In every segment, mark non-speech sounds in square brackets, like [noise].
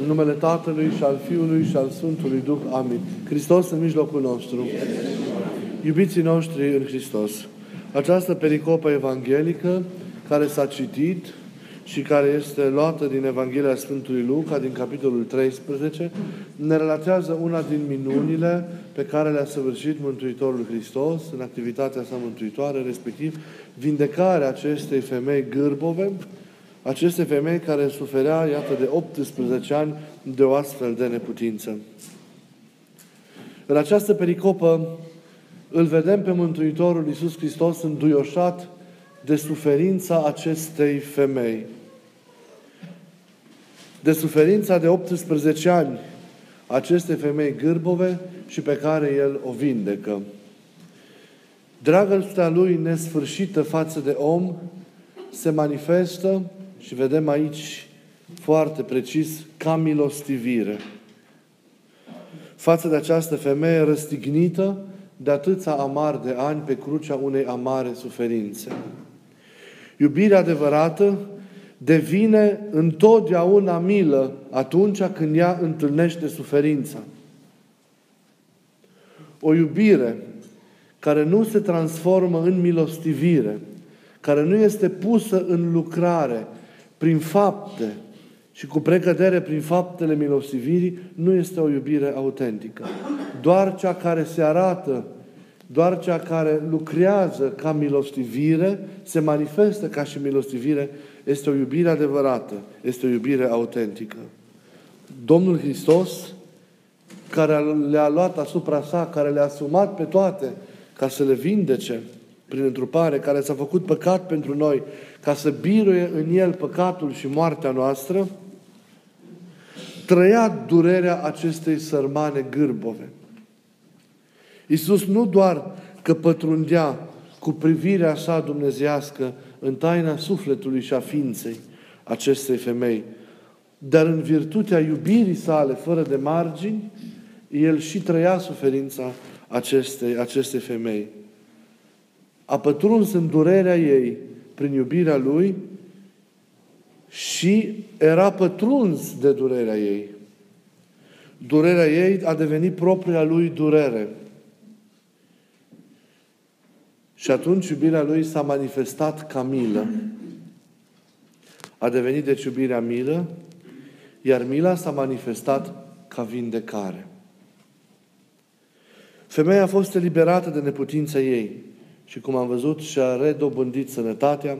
În numele Tatălui și al Fiului și al Sfântului Duh. Amin. Hristos în mijlocul nostru. Iubiții noștri în Hristos. Această pericopă evanghelică care s-a citit și care este luată din Evanghelia Sfântului Luca, din capitolul 13, ne relatează una din minunile pe care le-a săvârșit Mântuitorul Hristos în activitatea sa mântuitoare, respectiv vindecarea acestei femei gârbove, aceste femei care suferea, iată, de 18 ani de o astfel de neputință. În această pericopă îl vedem pe Mântuitorul Iisus Hristos înduioșat de suferința acestei femei. De suferința de 18 ani acestei femei gârbove și pe care El o vindecă. Dragostea Lui nesfârșită față de om se manifestă și vedem aici foarte precis ca milostivire. Față de această femeie răstignită de atâția amar de ani pe crucea unei amare suferințe. Iubirea adevărată devine întotdeauna milă atunci când ea întâlnește suferința. O iubire care nu se transformă în milostivire, care nu este pusă în lucrare prin fapte și cu precădere prin faptele milostivirii, nu este o iubire autentică. Doar cea care se arată doar cea care lucrează ca milostivire, se manifestă ca și milostivire, este o iubire adevărată, este o iubire autentică. Domnul Hristos, care le-a luat asupra sa, care le-a asumat pe toate ca să le vindece prin întrupare, care s-a făcut păcat pentru noi, ca să biruie în El păcatul și moartea noastră, trăia durerea acestei sărmane gârbove. Iisus nu doar că pătrundea cu privirea sa dumnezească în taina sufletului și a ființei acestei femei, dar în virtutea iubirii sale fără de margini, el și trăia suferința acestei, acestei femei. A pătruns în durerea ei prin iubirea lui și era pătruns de durerea ei. Durerea ei a devenit propria lui durere. Și atunci iubirea lui s-a manifestat ca milă. A devenit deci iubirea milă, iar mila s-a manifestat ca vindecare. Femeia a fost eliberată de neputința ei și, cum am văzut, și-a redobândit sănătatea,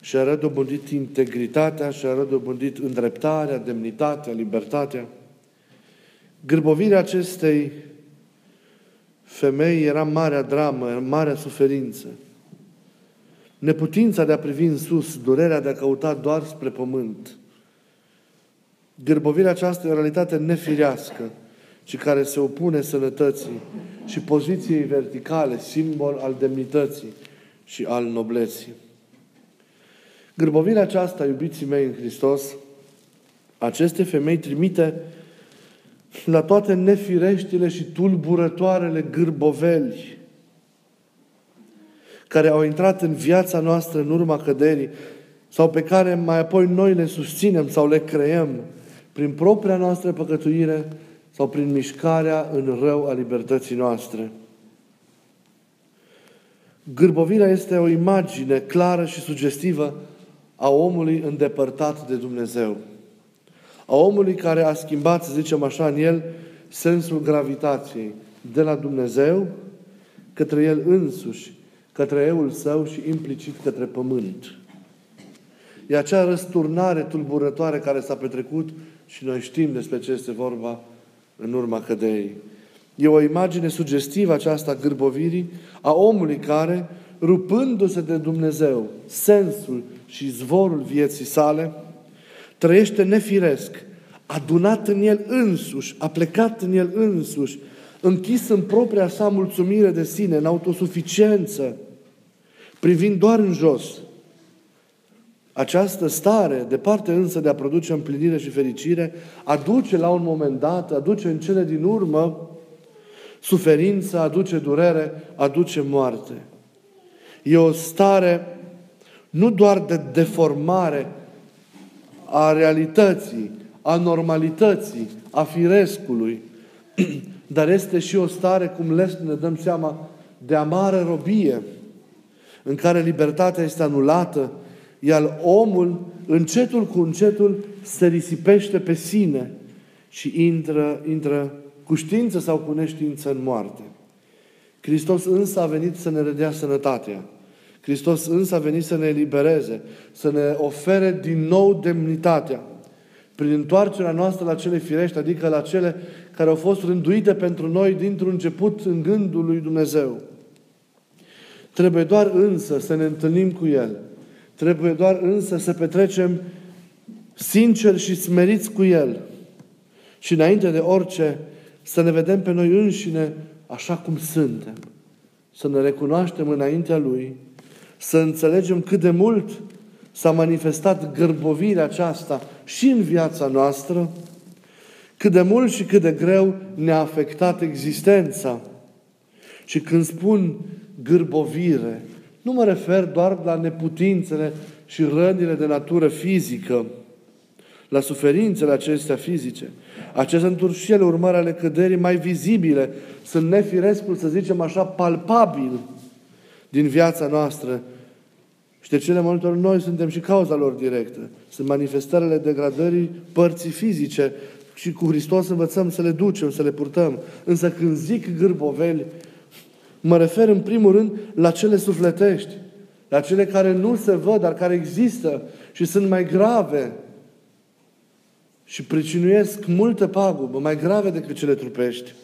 și-a redobândit integritatea, și-a redobândit îndreptarea, demnitatea, libertatea. Gârbovirea acestei femei era marea dramă, marea suferință. Neputința de a privi în sus, durerea de a căuta doar spre pământ. Gârbovirea aceasta e o realitate nefirească, ci care se opune sănătății și poziției verticale, simbol al demnității și al nobleții. Gârbovirea aceasta, iubiții mei în Hristos, aceste femei trimite la toate nefireștile și tulburătoarele gârboveli care au intrat în viața noastră în urma căderii sau pe care mai apoi noi le susținem sau le creăm prin propria noastră păcătuire sau prin mișcarea în rău a libertății noastre. Gârbovirea este o imagine clară și sugestivă a omului îndepărtat de Dumnezeu a omului care a schimbat, să zicem așa, în el sensul gravitației de la Dumnezeu către el însuși, către eul său și implicit către pământ. E acea răsturnare tulburătoare care s-a petrecut și noi știm despre ce este vorba în urma căderii. E o imagine sugestivă aceasta gârbovirii a omului care, rupându-se de Dumnezeu, sensul și zvorul vieții sale, trăiește nefiresc, adunat în el însuși, a plecat în el însuși, închis în propria sa mulțumire de sine, în autosuficiență, privind doar în jos. Această stare, departe însă de a produce împlinire și fericire, aduce la un moment dat, aduce în cele din urmă suferință, aduce durere, aduce moarte. E o stare nu doar de deformare a realității, a normalității, a firescului, [clears throat] dar este și o stare, cum les ne dăm seama, de amară robie, în care libertatea este anulată, iar omul, încetul cu încetul, se risipește pe sine și intră, intră cu știință sau cu neștiință în moarte. Hristos însă a venit să ne redea sănătatea. Hristos însă a venit să ne elibereze, să ne ofere din nou demnitatea. Prin întoarcerea noastră la cele firești, adică la cele care au fost rânduite pentru noi dintr-un început în gândul lui Dumnezeu. Trebuie doar însă să ne întâlnim cu El. Trebuie doar însă să petrecem sincer și smeriți cu El. Și înainte de orice, să ne vedem pe noi înșine așa cum suntem. Să ne recunoaștem înaintea Lui, să înțelegem cât de mult s-a manifestat gârbovirea aceasta și în viața noastră, cât de mult și cât de greu ne-a afectat existența. Și când spun gârbovire, nu mă refer doar la neputințele și rănile de natură fizică, la suferințele acestea fizice. Acestea sunt și ele urmări ale căderii mai vizibile. Sunt nefirescul, să zicem așa, palpabil din viața noastră. Și de cele multe ori noi suntem și cauza lor directă. Sunt manifestările degradării părții fizice și cu Hristos învățăm să le ducem, să le purtăm. Însă când zic gârboveli, mă refer în primul rând la cele sufletești, la cele care nu se văd, dar care există și sunt mai grave și pricinuiesc multe pagubă, mai grave decât cele trupești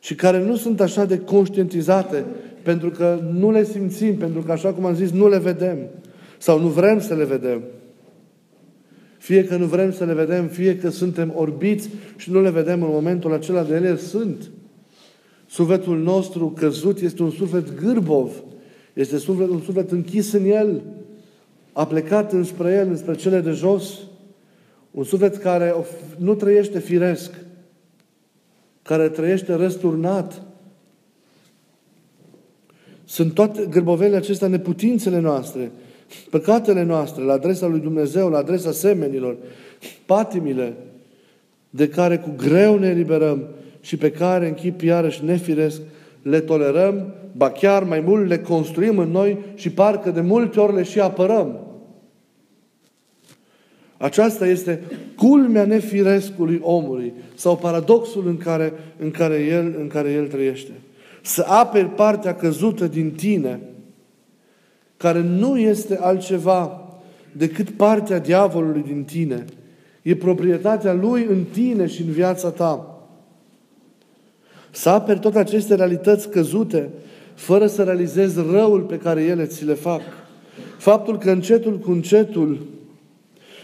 și care nu sunt așa de conștientizate pentru că nu le simțim, pentru că, așa cum am zis, nu le vedem sau nu vrem să le vedem. Fie că nu vrem să le vedem, fie că suntem orbiți și nu le vedem în momentul acela de ele sunt. Sufletul nostru căzut este un suflet gârbov. Este suflet, un suflet închis în el, a plecat înspre el, înspre cele de jos. Un suflet care nu trăiește firesc, care trăiește răsturnat. Sunt toate gârbovele acestea neputințele noastre, păcatele noastre la adresa lui Dumnezeu, la adresa semenilor, patimile de care cu greu ne eliberăm și pe care în chip iarăși nefiresc le tolerăm, ba chiar mai mult le construim în noi și parcă de multe ori le și apărăm. Aceasta este culmea nefirescului omului sau paradoxul în care, în care, el, în care el trăiește. Să aperi partea căzută din tine, care nu este altceva decât partea diavolului din tine. E proprietatea lui în tine și în viața ta. Să aperi toate aceste realități căzute, fără să realizezi răul pe care ele ți le fac. Faptul că încetul cu încetul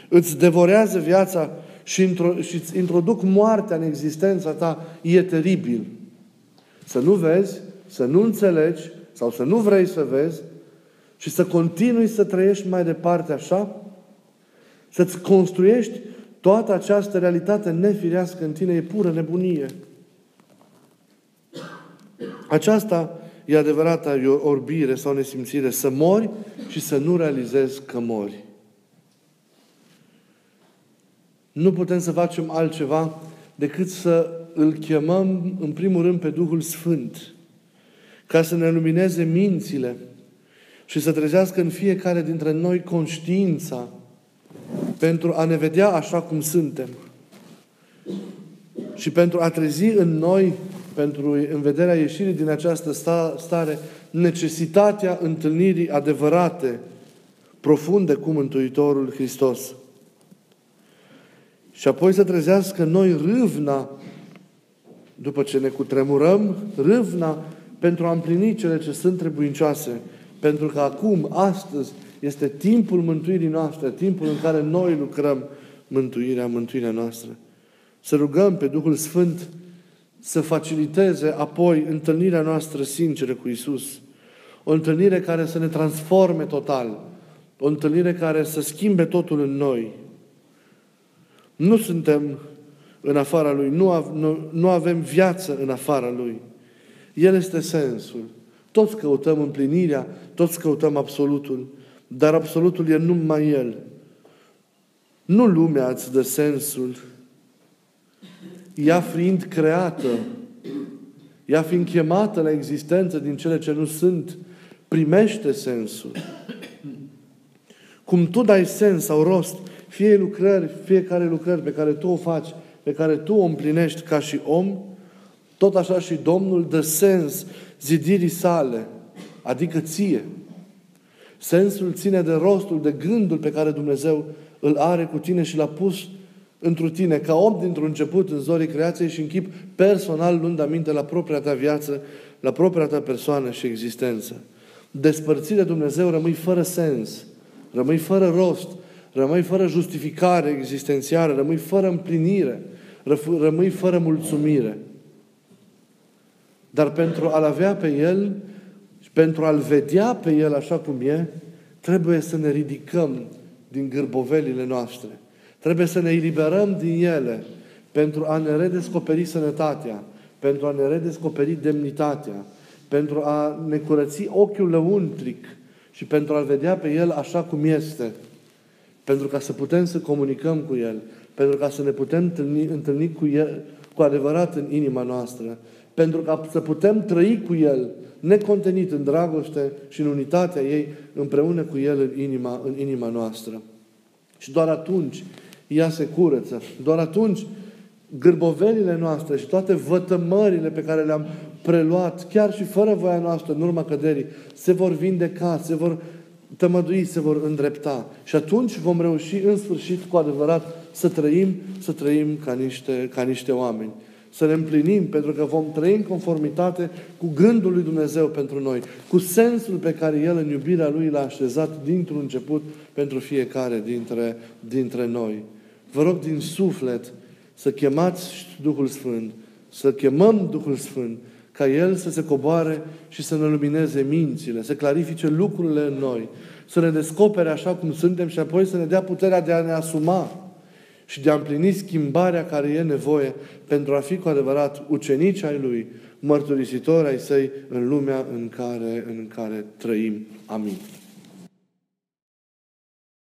îți devorează viața și, intro, și îți introduc moartea în existența ta, e teribil. Să nu vezi, să nu înțelegi sau să nu vrei să vezi și să continui să trăiești mai departe așa, să-ți construiești toată această realitate nefirească în tine, e pură nebunie. Aceasta e adevărata orbire sau nesimțire, să mori și să nu realizezi că mori. Nu putem să facem altceva decât să îl chemăm în primul rând pe Duhul Sfânt ca să ne lumineze mințile și să trezească în fiecare dintre noi conștiința pentru a ne vedea așa cum suntem și pentru a trezi în noi, pentru în vederea ieșirii din această stare, necesitatea întâlnirii adevărate, profunde cu Mântuitorul Hristos. Și apoi să trezească noi râvna, după ce ne cutremurăm, râvna pentru a împlini cele ce sunt trebuincioase. Pentru că acum, astăzi, este timpul mântuirii noastre, timpul în care noi lucrăm mântuirea, mântuirea noastră. Să rugăm pe Duhul Sfânt să faciliteze apoi întâlnirea noastră sinceră cu Isus. O întâlnire care să ne transforme total. O întâlnire care să schimbe totul în noi. Nu suntem în afara Lui, nu, nu, nu avem viață în afara Lui. El este sensul. Toți căutăm împlinirea, toți căutăm absolutul, dar absolutul e numai El. Nu lumea îți dă sensul. Ea fiind creată, ea fiind chemată la existență din cele ce nu sunt, primește sensul. Cum tu dai sens sau rost fie lucrări, fiecare lucrări pe care tu o faci, pe care tu o împlinești ca și om, tot așa și Domnul dă sens zidirii sale, adică ție. Sensul ține de rostul, de gândul pe care Dumnezeu îl are cu tine și l-a pus într tine, ca om dintr-un început în zorii creației și în chip personal luând aminte la propria ta viață, la propria ta persoană și existență. Despărțit de Dumnezeu rămâi fără sens, rămâi fără rost, rămâi fără justificare existențială, rămâi fără împlinire, rămâi fără mulțumire. Dar pentru a-L avea pe El și pentru a-L vedea pe El așa cum e, trebuie să ne ridicăm din gârbovelile noastre. Trebuie să ne eliberăm din ele pentru a ne redescoperi sănătatea, pentru a ne redescoperi demnitatea, pentru a ne curăți ochiul lăuntric și pentru a-L vedea pe El așa cum este. Pentru ca să putem să comunicăm cu El, pentru ca să ne putem întâlni, întâlni cu El cu adevărat în inima noastră, pentru ca să putem trăi cu El, necontenit în dragoste și în unitatea ei, împreună cu El în inima, în inima noastră. Și doar atunci ea se curăță. Doar atunci gârbovelile noastre și toate vătămările pe care le-am preluat, chiar și fără voia noastră, în urma căderii, se vor vindeca, se vor tămădui, se vor îndrepta. Și atunci vom reuși în sfârșit cu adevărat să trăim, să trăim ca niște, ca niște oameni. Să ne împlinim, pentru că vom trăi în conformitate cu gândul lui Dumnezeu pentru noi, cu sensul pe care El în iubirea Lui l-a așezat dintr-un început pentru fiecare dintre, dintre noi. Vă rog din suflet să chemați Duhul Sfânt, să chemăm Duhul Sfânt, ca El să se coboare și să ne lumineze mințile, să clarifice lucrurile în noi, să ne descopere așa cum suntem și apoi să ne dea puterea de a ne asuma și de a împlini schimbarea care e nevoie pentru a fi cu adevărat ucenici ai Lui, mărturisitori ai Săi în lumea în care, în care trăim. Amin.